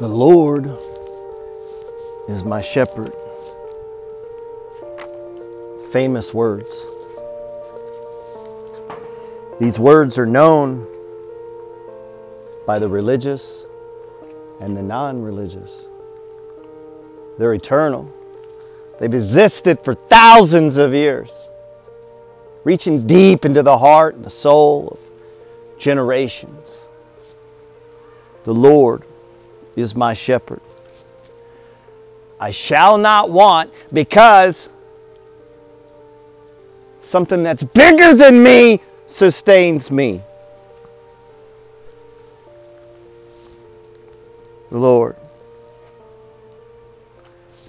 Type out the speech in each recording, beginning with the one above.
The Lord is my shepherd. Famous words. These words are known by the religious and the non religious. They're eternal. They've existed for thousands of years, reaching deep into the heart and the soul of generations. The Lord is my shepherd. I shall not want because something that's bigger than me sustains me. The Lord.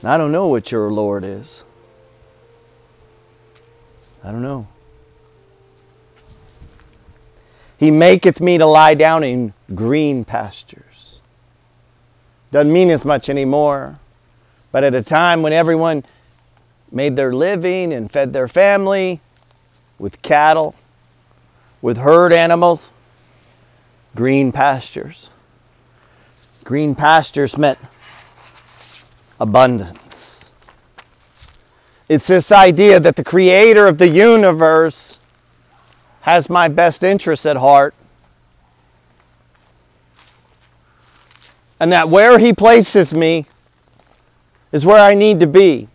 I don't know what your Lord is. I don't know. He maketh me to lie down in green pastures. Doesn't mean as much anymore. But at a time when everyone made their living and fed their family with cattle, with herd animals, green pastures. Green pastures meant abundance. It's this idea that the creator of the universe has my best interests at heart. And that where he places me is where I need to be.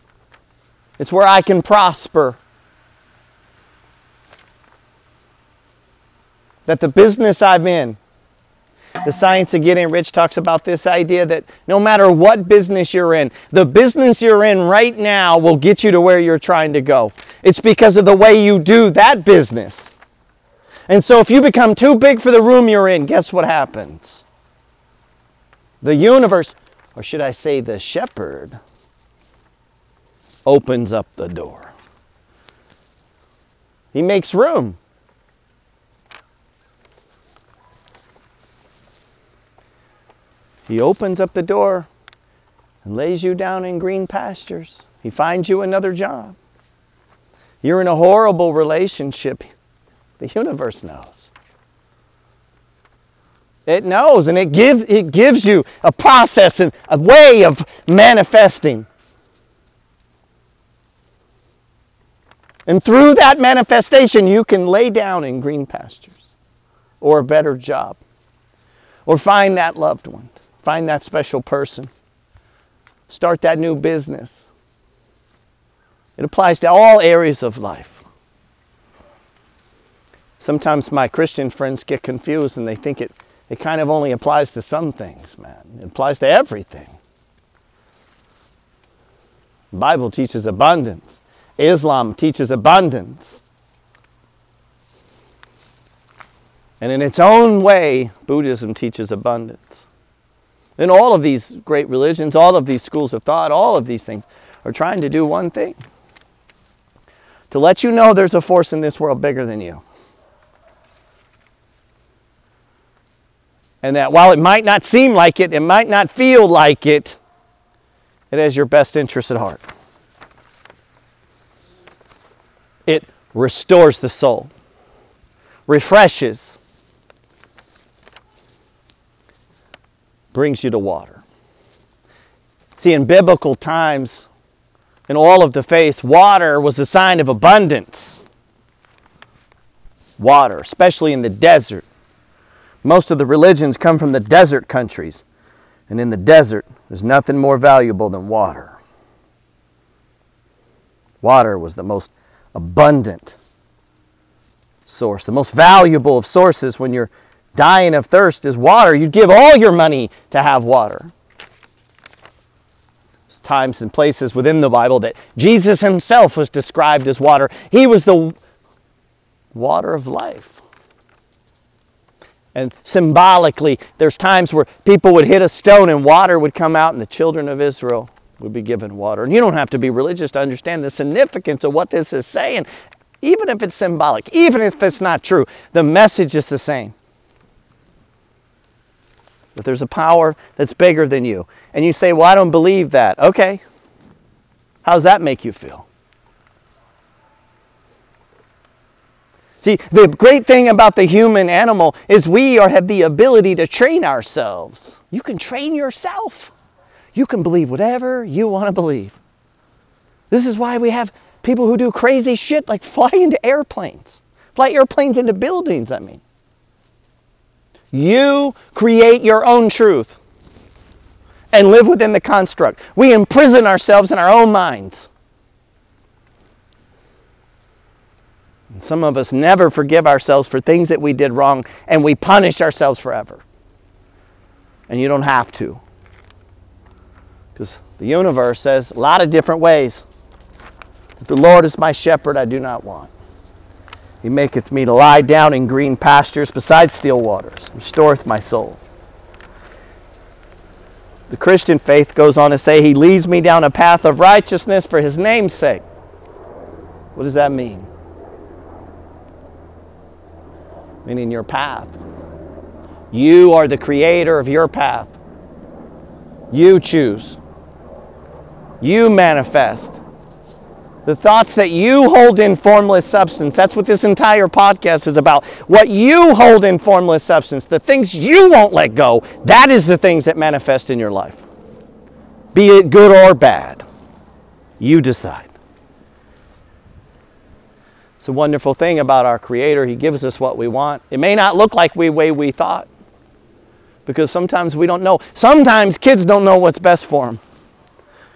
It's where I can prosper. That the business I'm in, the Science of Getting Rich talks about this idea that no matter what business you're in, the business you're in right now will get you to where you're trying to go. It's because of the way you do that business. And so if you become too big for the room you're in, guess what happens? The universe, or should I say the shepherd, opens up the door. He makes room. He opens up the door and lays you down in green pastures. He finds you another job. You're in a horrible relationship. The universe knows. It knows and it, give, it gives you a process and a way of manifesting. And through that manifestation, you can lay down in green pastures or a better job or find that loved one. Find that special person. Start that new business. It applies to all areas of life. Sometimes my Christian friends get confused and they think it, it kind of only applies to some things, man. It applies to everything. The Bible teaches abundance. Islam teaches abundance. And in its own way, Buddhism teaches abundance. And all of these great religions, all of these schools of thought, all of these things are trying to do one thing to let you know there's a force in this world bigger than you. And that while it might not seem like it, it might not feel like it, it has your best interest at heart. It restores the soul, refreshes, brings you to water. See, in biblical times, in all of the faith, water was a sign of abundance. Water, especially in the desert. Most of the religions come from the desert countries. And in the desert, there's nothing more valuable than water. Water was the most abundant source, the most valuable of sources when you're dying of thirst is water, you'd give all your money to have water. There's times and places within the Bible that Jesus himself was described as water. He was the water of life. And symbolically, there's times where people would hit a stone and water would come out, and the children of Israel would be given water. And you don't have to be religious to understand the significance of what this is saying, even if it's symbolic, even if it's not true. The message is the same that there's a power that's bigger than you. And you say, Well, I don't believe that. Okay. How does that make you feel? See, the great thing about the human animal is we are, have the ability to train ourselves. You can train yourself. You can believe whatever you want to believe. This is why we have people who do crazy shit like fly into airplanes, fly airplanes into buildings, I mean. You create your own truth and live within the construct. We imprison ourselves in our own minds. Some of us never forgive ourselves for things that we did wrong and we punish ourselves forever. And you don't have to. Because the universe says a lot of different ways. If the Lord is my shepherd, I do not want. He maketh me to lie down in green pastures beside still waters, restoreth my soul. The Christian faith goes on to say, He leads me down a path of righteousness for His name's sake. What does that mean? Meaning your path. You are the creator of your path. You choose. You manifest. The thoughts that you hold in formless substance. That's what this entire podcast is about. What you hold in formless substance, the things you won't let go, that is the things that manifest in your life. Be it good or bad. You decide. It's a wonderful thing about our Creator. He gives us what we want. It may not look like the way we thought because sometimes we don't know. Sometimes kids don't know what's best for them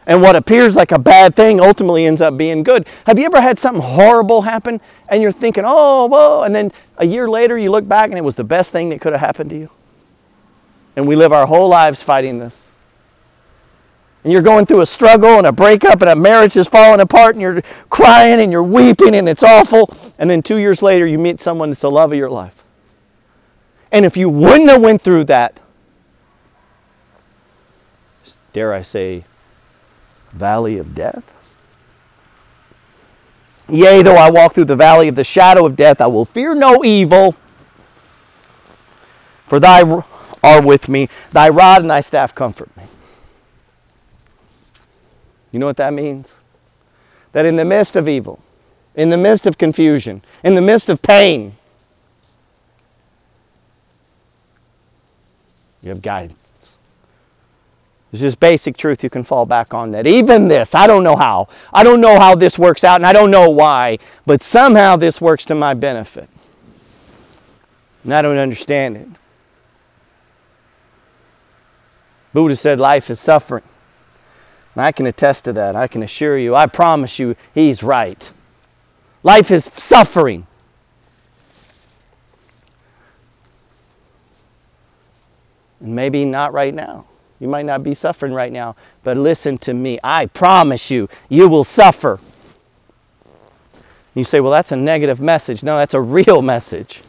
and what appears like a bad thing ultimately ends up being good. Have you ever had something horrible happen and you're thinking, oh, whoa, and then a year later you look back and it was the best thing that could have happened to you? And we live our whole lives fighting this. And you're going through a struggle and a breakup and a marriage is falling apart and you're crying and you're weeping and it's awful. And then two years later you meet someone that's the love of your life. And if you wouldn't have went through that, dare I say, valley of death? Yea, though I walk through the valley of the shadow of death, I will fear no evil. For thy are with me, thy rod and thy staff comfort me. You know what that means? That in the midst of evil, in the midst of confusion, in the midst of pain, you have guidance. There's just basic truth you can fall back on that even this, I don't know how. I don't know how this works out and I don't know why, but somehow this works to my benefit. And I don't understand it. Buddha said life is suffering. And I can attest to that. I can assure you, I promise you, he's right. Life is suffering. And maybe not right now. You might not be suffering right now, but listen to me. I promise you, you will suffer. You say, well, that's a negative message. No, that's a real message.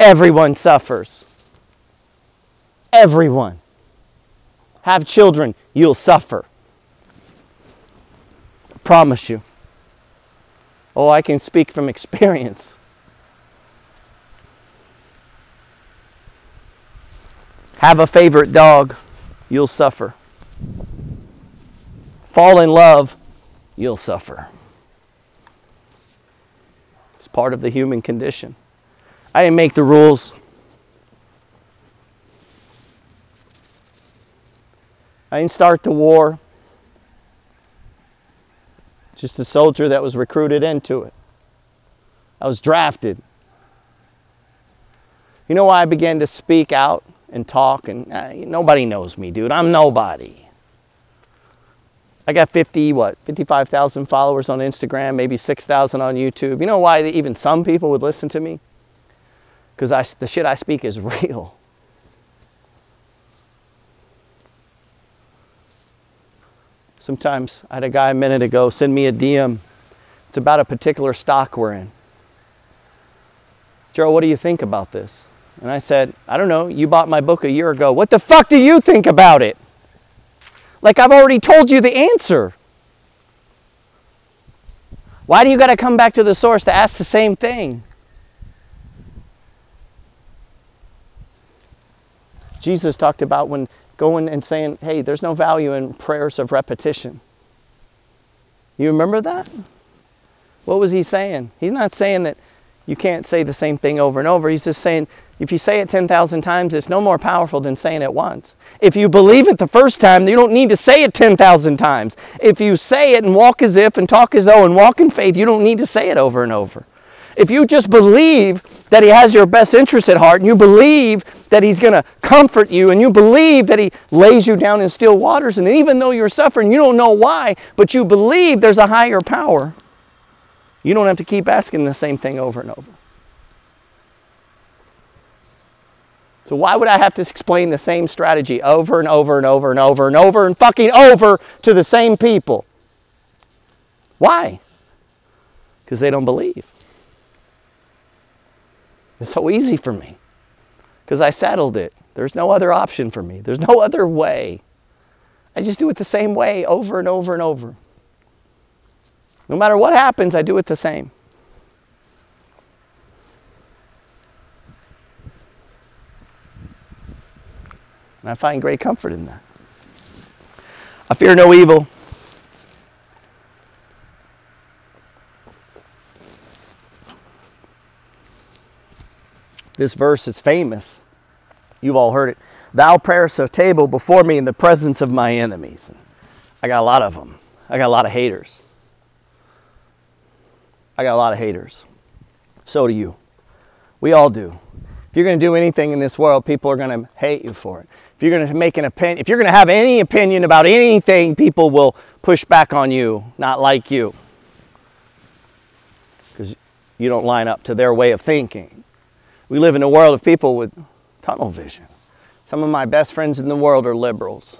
Everyone suffers. Everyone. Have children, you'll suffer. I promise you. Oh, I can speak from experience. Have a favorite dog you'll suffer. Fall in love, you'll suffer. It's part of the human condition. I didn't make the rules. I didn't start the war. Just a soldier that was recruited into it. I was drafted. You know why I began to speak out? and talk, and uh, nobody knows me, dude. I'm nobody. I got 50, what, 55,000 followers on Instagram, maybe 6,000 on YouTube. You know why even some people would listen to me? Because the shit I speak is real. Sometimes I had a guy a minute ago send me a DM. It's about a particular stock we're in. Joe, what do you think about this? And I said, I don't know, you bought my book a year ago. What the fuck do you think about it? Like I've already told you the answer. Why do you got to come back to the source to ask the same thing? Jesus talked about when going and saying, hey, there's no value in prayers of repetition. You remember that? What was he saying? He's not saying that You can't say the same thing over and over. He's just saying, if you say it 10,000 times, it's no more powerful than saying it once. If you believe it the first time, you don't need to say it 10,000 times. If you say it and walk as if and talk as though and walk in faith, you don't need to say it over and over. If you just believe that He has your best interest at heart and you believe that He's going to comfort you and you believe that He lays you down in still waters, and even though you're suffering, you don't know why, but you believe there's a higher power, you don't have to keep asking the same thing over and over. So why would I have to explain the same strategy over and over and over and over and over and fucking over to the same people? Why? Because they don't believe. It's so easy for me because I settled it. There's no other option for me, there's no other way. I just do it the same way over and over and over. No matter what happens, I do it the same. And I find great comfort in that. I fear no evil. This verse is famous. You've all heard it. Thou preparest a table before me in the presence of my enemies. I got a lot of them. I got a lot of haters. I got a lot of haters. So do you. We all do. If you're going to do anything in this world, people are going to hate you for it. If you're going to make an opinion, if you're going to have any opinion about anything, people will push back on you, not like you. Because you don't line up to their way of thinking. We live in a world of people with tunnel vision. Some of my best friends in the world are liberals.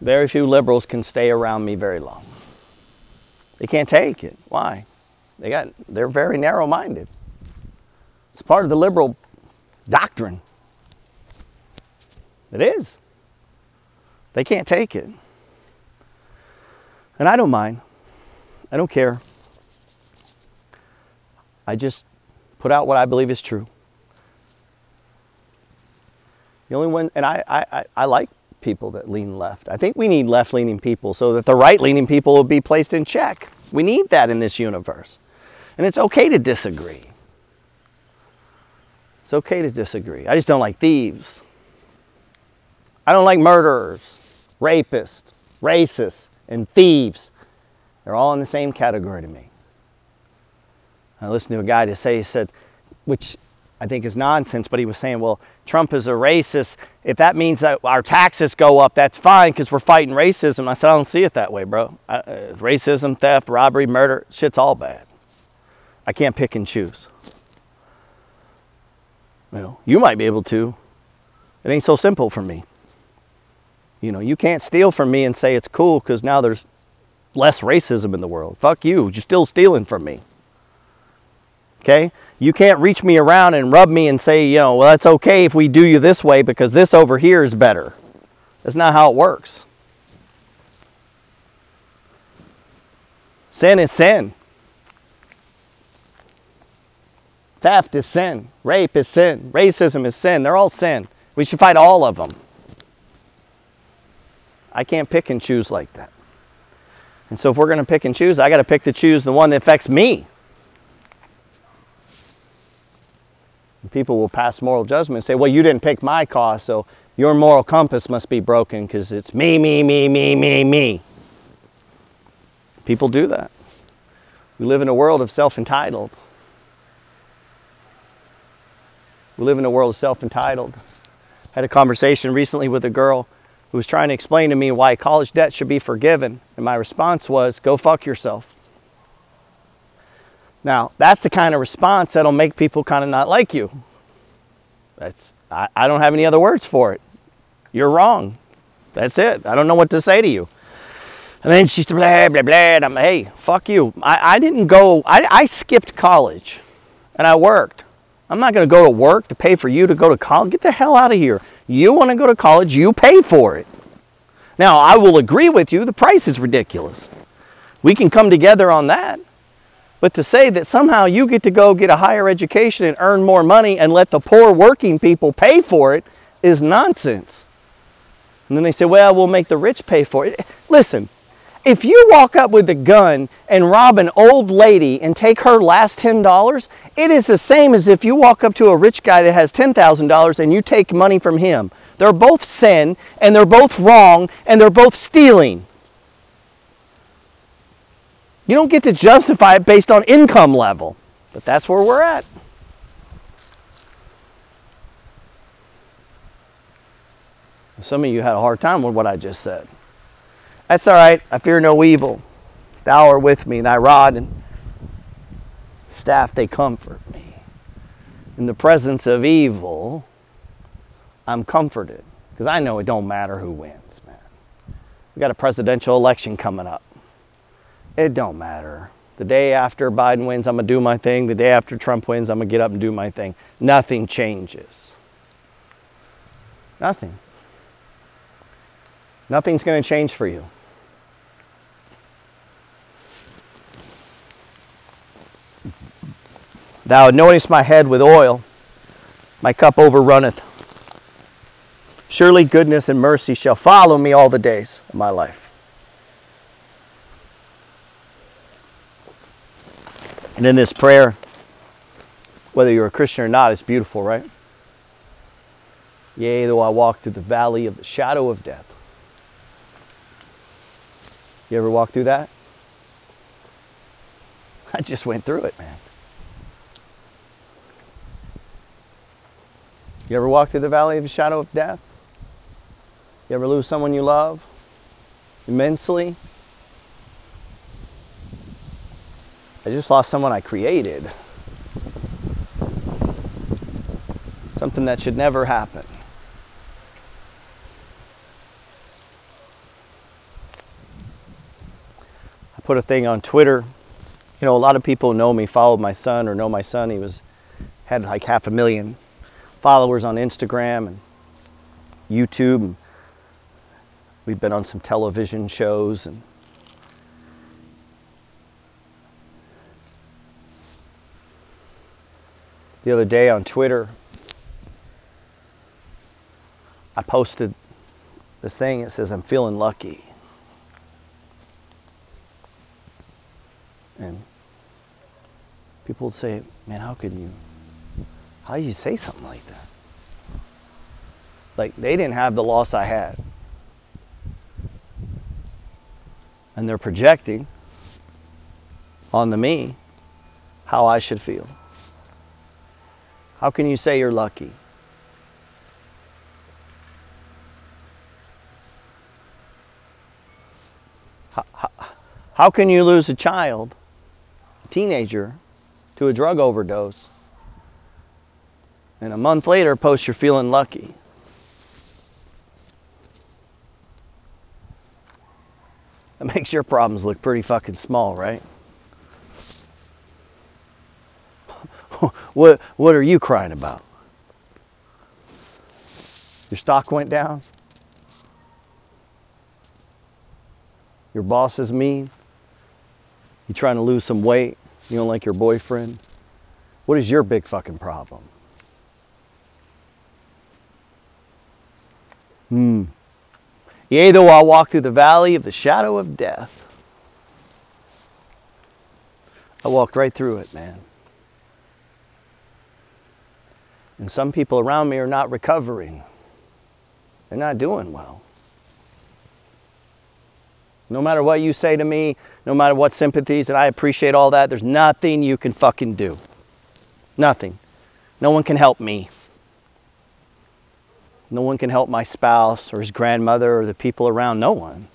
Very few liberals can stay around me very long. They can't take it. Why? They got they're very narrow-minded. It's part of the liberal doctrine. It is. They can't take it. And I don't mind. I don't care. I just put out what I believe is true. The only one, and I, I, I like people that lean left. I think we need left leaning people so that the right leaning people will be placed in check. We need that in this universe. And it's okay to disagree. It's okay to disagree. I just don't like thieves. I don't like murderers, rapists, racists, and thieves. They're all in the same category to me. I listened to a guy to say, he said, which I think is nonsense, but he was saying, well, Trump is a racist. If that means that our taxes go up, that's fine because we're fighting racism. I said, I don't see it that way, bro. Uh, racism, theft, robbery, murder, shit's all bad. I can't pick and choose. You, know, you might be able to. It ain't so simple for me. You know, you can't steal from me and say it's cool because now there's less racism in the world. Fuck you. You're still stealing from me. Okay? You can't reach me around and rub me and say, you know, well, that's okay if we do you this way because this over here is better. That's not how it works. Sin is sin. Theft is sin. Rape is sin. Racism is sin. They're all sin. We should fight all of them. I can't pick and choose like that. And so if we're going to pick and choose, I got to pick to choose the one that affects me. People will pass moral judgment and say, well, you didn't pick my cause, so your moral compass must be broken because it's me, me, me, me, me, me. People do that. We live in a world of self entitled. We live in a world of self entitled. Had a conversation recently with a girl who was trying to explain to me why college debt should be forgiven. And my response was, go fuck yourself. Now, that's the kind of response that'll make people kind of not like you. That's, I, I don't have any other words for it. You're wrong. That's it. I don't know what to say to you. And then she's blah, blah, blah. And I'm, hey, fuck you. I, I didn't go, I, I skipped college and I worked. I'm not going to go to work to pay for you to go to college. Get the hell out of here. You want to go to college, you pay for it. Now, I will agree with you, the price is ridiculous. We can come together on that. But to say that somehow you get to go get a higher education and earn more money and let the poor working people pay for it is nonsense. And then they say, well, we'll make the rich pay for it. Listen, If you walk up with a gun and rob an old lady and take her last $10, it is the same as if you walk up to a rich guy that has $10,000 and you take money from him. They're both sin and they're both wrong and they're both stealing. You don't get to justify it based on income level, but that's where we're at. Some of you had a hard time with what I just said. That's all right. I fear no evil. Thou art with me, thy rod and staff, they comfort me. In the presence of evil, I'm comforted because I know it don't matter who wins, man. We got a presidential election coming up. It don't matter. The day after Biden wins, I'm going to do my thing. The day after Trump wins, I'm going to get up and do my thing. Nothing changes. Nothing. Nothing's going to change for you. Thou anointest my head with oil, my cup overrunneth. Surely goodness and mercy shall follow me all the days of my life. And in this prayer, whether you're a Christian or not, it's beautiful, right? Yea, though I walk through the valley of the shadow of death. You ever walk through that? I just went through it, man. You ever walk through the valley of the shadow of death? You ever lose someone you love immensely? I just lost someone I created. Something that should never happen. I put a thing on Twitter. You know, a lot of people know me, follow my son, or know my son. He was had like half a million followers on Instagram and YouTube. We've been on some television shows and the other day on Twitter, I posted this thing. It says, I'm feeling lucky. And people would say, Man, how could you? How do you say something like that? Like, they didn't have the loss I had. And they're projecting onto me how I should feel. How can you say you're lucky? How, how, can you lose a child, a teenager, to a drug overdose, and a month later post you're feeling lucky? That makes your problems look pretty fucking small, right? What, what are you crying about? Your stock went down? Your boss is mean? You trying to lose some weight? You don't like your boyfriend? What is your big fucking problem? Hmm. Yea, though I walk through the valley of the shadow of death, I walked right through it, man. And some people around me are not recovering. They're not doing well. No matter what you say to me, no matter what sympathies, and I appreciate all that, there's nothing you can fucking do. Nothing. No one can help me. No one can help my spouse or his grandmother or the people around. No one.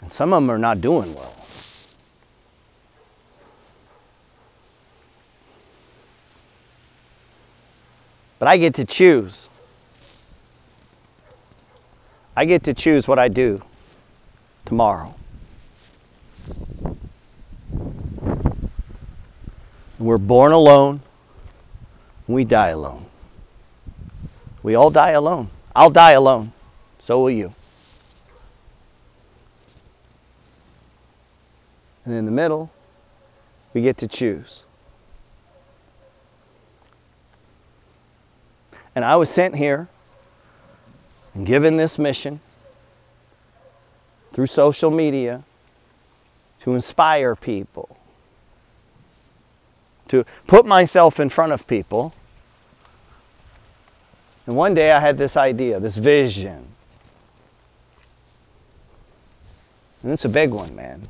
And some of them are not doing well. But I get to choose. I get to choose what I do tomorrow. We're born alone, we die alone. We all die alone. I'll die alone. So will you. And in the middle, we get to choose. And I was sent here and given this mission through social media to inspire people, to put myself in front of people. And one day I had this idea, this vision. And it's a big one, man.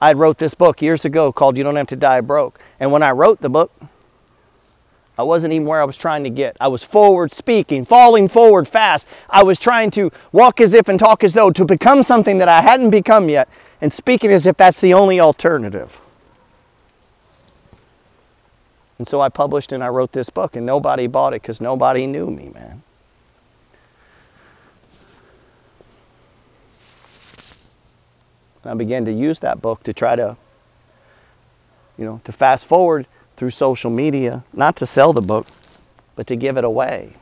I wrote this book years ago called You Don't Have to Die Broke. And when I wrote the book, I wasn't even where I was trying to get. I was forward speaking, falling forward fast. I was trying to walk as if and talk as though to become something that I hadn't become yet, and speaking as if that's the only alternative. And so I published and I wrote this book, and nobody bought it because nobody knew me, man. And I began to use that book to try to, you know, to fast forward through social media, not to sell the book, but to give it away.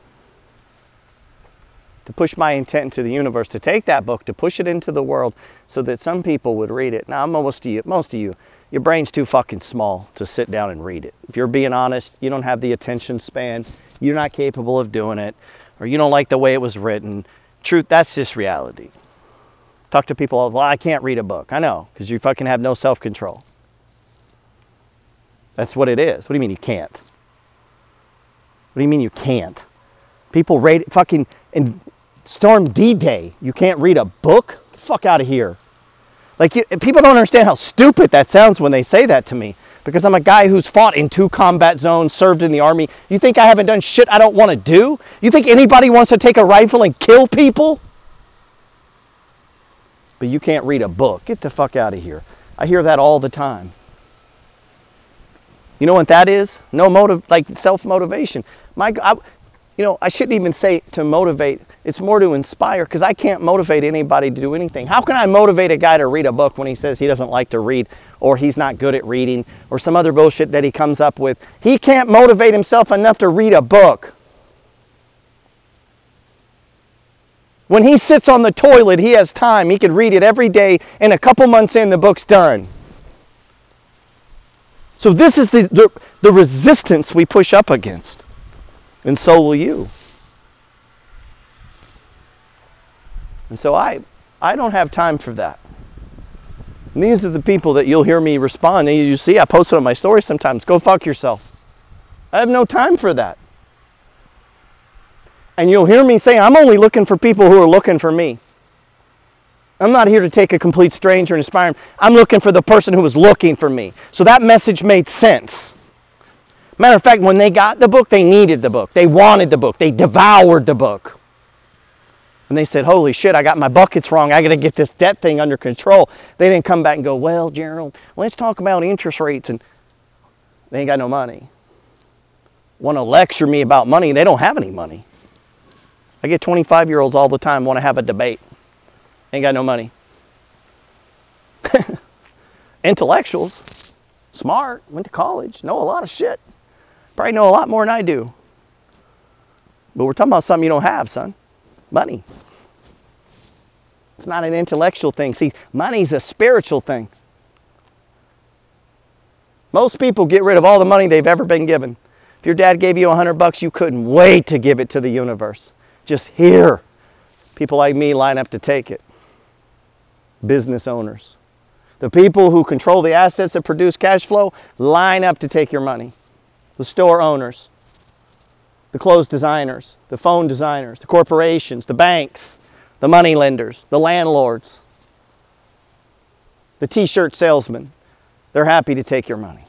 To push my intent into the universe, to take that book, to push it into the world so that some people would read it. Now, most of you, most of you, your brain's too fucking small to sit down and read it. If you're being honest, you don't have the attention span, you're not capable of doing it, or you don't like the way it was written. Truth, that's just reality. Talk to people, well, I can't read a book. I know, because you fucking have no self control. That's what it is. What do you mean you can't? What do you mean you can't? People rate fucking in Storm D Day. You can't read a book? Fuck out of here. Like, you, people don't understand how stupid that sounds when they say that to me. Because I'm a guy who's fought in two combat zones, served in the army. You think I haven't done shit I don't want to do? You think anybody wants to take a rifle and kill people? but you can't read a book. Get the fuck out of here. I hear that all the time. You know what that is? No motive, like self motivation. My, I, you know, I shouldn't even say to motivate. It's more to inspire because I can't motivate anybody to do anything. How can I motivate a guy to read a book when he says he doesn't like to read or he's not good at reading or some other bullshit that he comes up with? He can't motivate himself enough to read a book. When he sits on the toilet, he has time. He could read it every day, and a couple months in, the book's done. So, this is the, the, the resistance we push up against. And so will you. And so, I, I don't have time for that. And these are the people that you'll hear me respond. And you see, I post it on my story sometimes. Go fuck yourself. I have no time for that. And you'll hear me say, I'm only looking for people who are looking for me. I'm not here to take a complete stranger and inspire him. I'm looking for the person who was looking for me. So that message made sense. Matter of fact, when they got the book, they needed the book. They wanted the book. They devoured the book. And they said, Holy shit, I got my buckets wrong. I got to get this debt thing under control. They didn't come back and go, Well, Gerald, let's talk about interest rates. And they ain't got no money. Want to lecture me about money. They don't have any money. I get 25 year olds all the time want to have a debate. Ain't got no money. Intellectuals, smart, went to college, know a lot of shit. Probably know a lot more than I do. But we're talking about something you don't have, son money. It's not an intellectual thing. See, money's a spiritual thing. Most people get rid of all the money they've ever been given. If your dad gave you a hundred bucks, you couldn't wait to give it to the universe just here. People like me line up to take it. Business owners. The people who control the assets that produce cash flow line up to take your money. The store owners, the clothes designers, the phone designers, the corporations, the banks, the money lenders, the landlords, the t shirt salesmen. They're happy to take your money.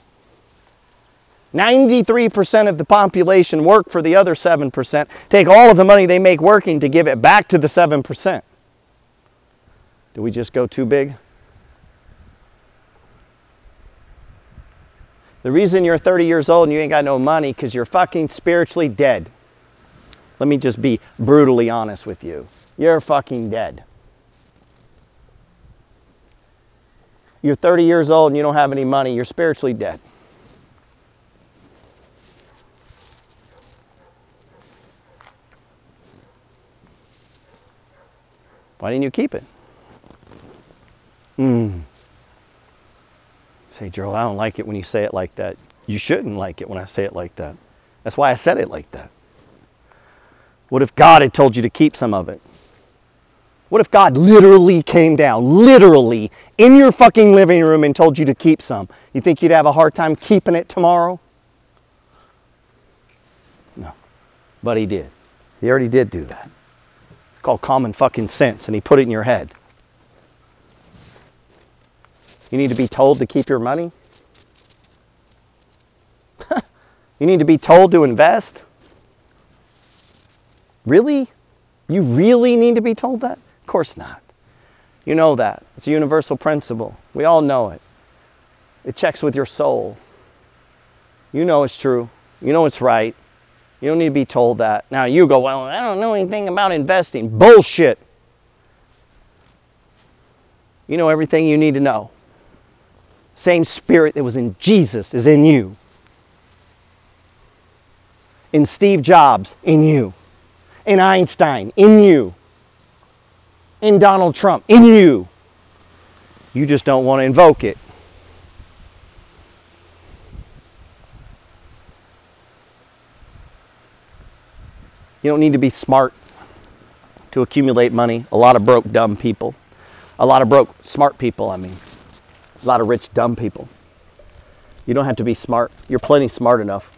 93% of the population work for the other 7%, take all of the money they make working to give it back to the 7%. Do we just go too big? The reason you're 30 years old and you ain't got no money because you're fucking spiritually dead. Let me just be brutally honest with you. You're fucking dead. You're 30 years old and you don't have any money, you're spiritually dead. Why didn't you keep it? Hmm. Say, Joe, I don't like it when you say it like that. You shouldn't like it when I say it like that. That's why I said it like that. What if God had told you to keep some of it? What if God literally came down, literally, in your fucking living room and told you to keep some? You think you'd have a hard time keeping it tomorrow? No. But he did. He already did do that. It's called common fucking sense, and he put it in your head. You need to be told to keep your money? you need to be told to invest? Really? You really need to be told that? Of course not. You know that. It's a universal principle. We all know it. It checks with your soul. You know it's true. You know it's right. You don't need to be told that. Now you go, well, I don't know anything about investing. Bullshit. You know everything you need to know. Same spirit that was in Jesus is in you. In Steve Jobs, in you. In Einstein, in you. In Donald Trump, in you. You just don't want to invoke it. You don't need to be smart to accumulate money. A lot of broke, dumb people. A lot of broke, smart people, I mean. A lot of rich, dumb people. You don't have to be smart. You're plenty smart enough.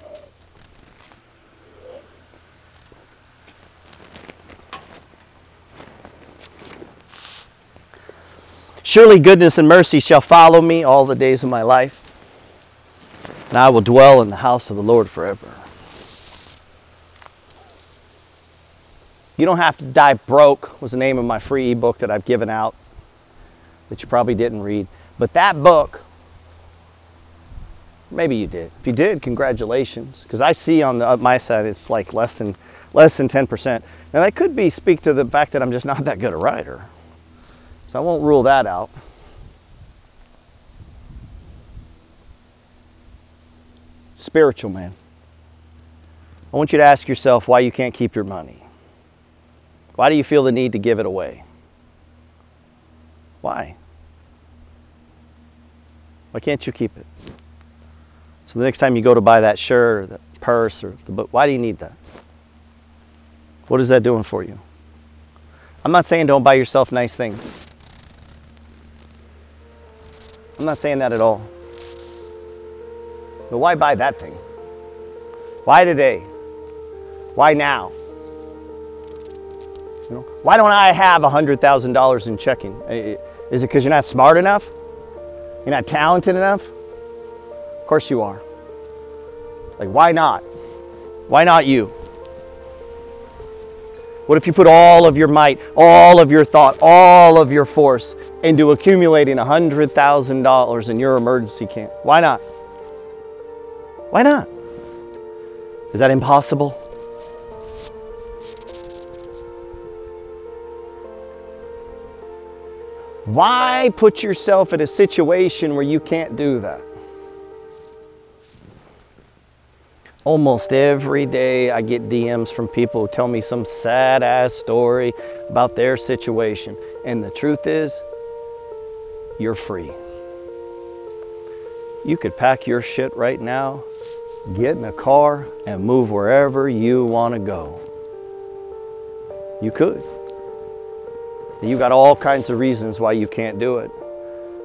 Surely goodness and mercy shall follow me all the days of my life, and I will dwell in the house of the Lord forever. You don't have to die broke was the name of my free ebook that I've given out that you probably didn't read. But that book, maybe you did. If you did, congratulations. Because I see on the, my side it's like less than less than 10%. Now that could be speak to the fact that I'm just not that good a writer. So I won't rule that out. Spiritual man. I want you to ask yourself why you can't keep your money. Why do you feel the need to give it away? Why? Why can't you keep it? So the next time you go to buy that shirt or the purse or the book, why do you need that? What is that doing for you? I'm not saying don't buy yourself nice things. I'm not saying that at all. But why buy that thing? Why today? Why now? You know, why don't I have $100,000 in checking? Is it because you're not smart enough? You're not talented enough? Of course you are. Like, why not? Why not you? What if you put all of your might, all of your thought, all of your force into accumulating $100,000 in your emergency camp? Why not? Why not? Is that impossible? Why put yourself in a situation where you can't do that? Almost every day, I get DMs from people who tell me some sad ass story about their situation. And the truth is, you're free. You could pack your shit right now, get in a car, and move wherever you want to go. You could. You got all kinds of reasons why you can't do it.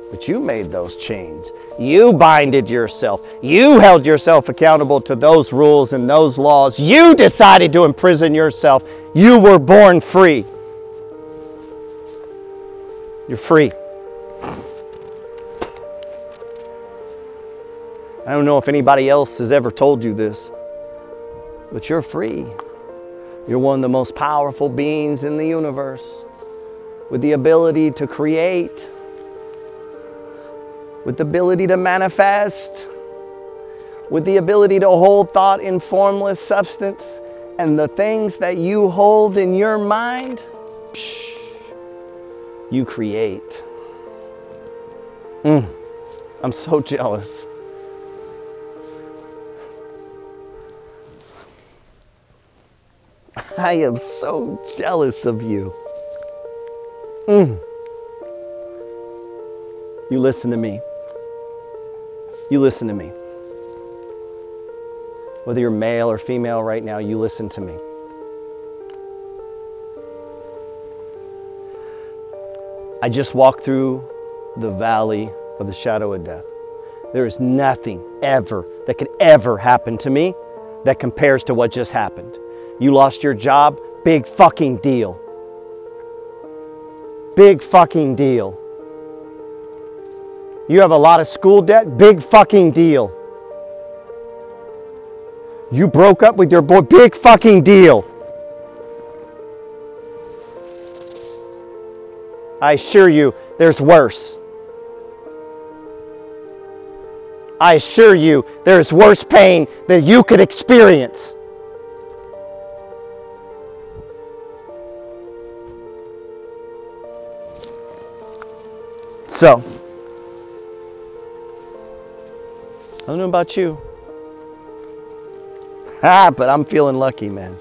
But you made those chains. You binded yourself. You held yourself accountable to those rules and those laws. You decided to imprison yourself. You were born free. You're free. I don't know if anybody else has ever told you this, but you're free. You're one of the most powerful beings in the universe with the ability to create, with the ability to manifest, with the ability to hold thought in formless substance, and the things that you hold in your mind, you create. Mm, I'm so jealous. I am so jealous of you. Mm. You listen to me. You listen to me. Whether you're male or female right now, you listen to me. I just walked through the valley of the shadow of death. There is nothing ever that could ever happen to me that compares to what just happened. You lost your job, big fucking deal. Big fucking deal. You have a lot of school debt, big fucking deal. You broke up with your boy, big fucking deal. I assure you, there's worse. I assure you, there's worse pain that you could experience. So, I don't know about you. Ah, but I'm feeling lucky, man.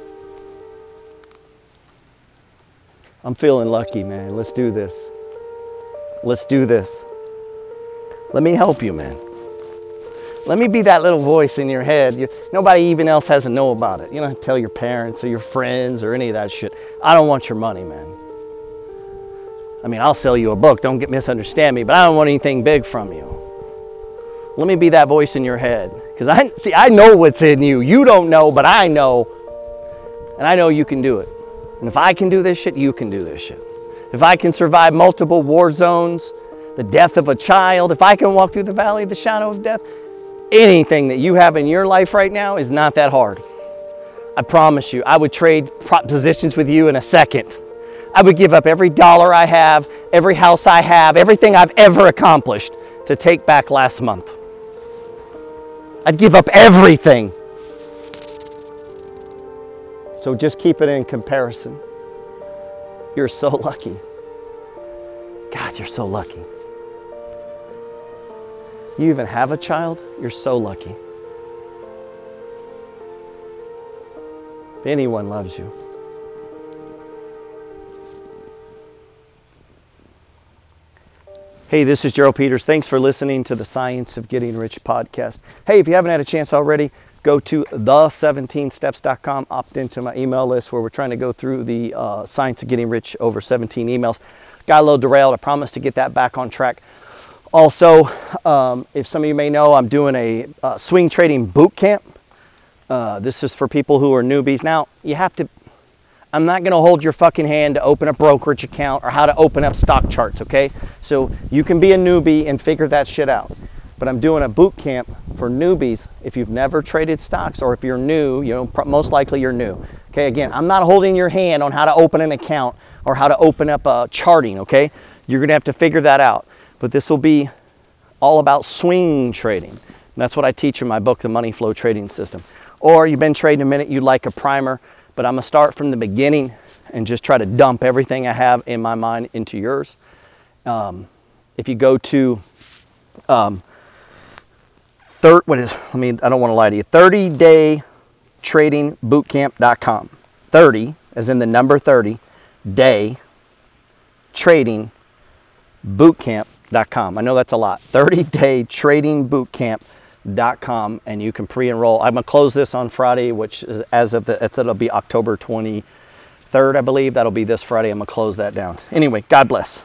I'm feeling lucky, man. Let's do this. Let's do this. Let me help you, man. Let me be that little voice in your head. You, nobody even else has to know about it. You don't have to tell your parents or your friends or any of that shit. I don't want your money, man. I mean, I'll sell you a book. Don't get misunderstand me, but I don't want anything big from you. Let me be that voice in your head. Because I see, I know what's in you. You don't know, but I know. And I know you can do it. And if I can do this shit, you can do this shit. If I can survive multiple war zones, the death of a child, if I can walk through the valley of the shadow of death, anything that you have in your life right now is not that hard. I promise you, I would trade positions with you in a second. I would give up every dollar I have, every house I have, everything I've ever accomplished to take back last month. I'd give up everything. So just keep it in comparison. You're so lucky. God, you're so lucky. You even have a child? You're so lucky. Anyone loves you, Hey, this is Gerald Peters. Thanks for listening to the Science of Getting Rich podcast. Hey, if you haven't had a chance already, go to the17steps.com, opt into my email list where we're trying to go through the uh, Science of Getting Rich over 17 emails. Got a little derailed. I promise to get that back on track. Also, um, if some of you may know, I'm doing a uh, swing trading boot camp. Uh, this is for people who are newbies. Now, you have to I'm not going to hold your fucking hand to open a brokerage account or how to open up stock charts, okay? So you can be a newbie and figure that shit out. But I'm doing a boot camp for newbies if you've never traded stocks or if you're new, you know, most likely you're new. Okay, again, I'm not holding your hand on how to open an account or how to open up a charting, okay? You're going to have to figure that out. But this will be all about swing trading. And that's what I teach in my book, The Money Flow Trading System. Or you've been trading a minute, you'd like a primer but I'm gonna start from the beginning and just try to dump everything I have in my mind into yours. Um, if you go to um, third, what is, I mean, I don't want to lie to you, 30 day trading bootcamp.com. 30, as in the number 30, day trading bootcamp.com. I know that's a lot. 30 day trading bootcamp.com com and you can pre-enroll. I'm gonna close this on Friday, which is as of the, it'll be October 23rd, I believe. That'll be this Friday. I'm gonna close that down. Anyway, God bless.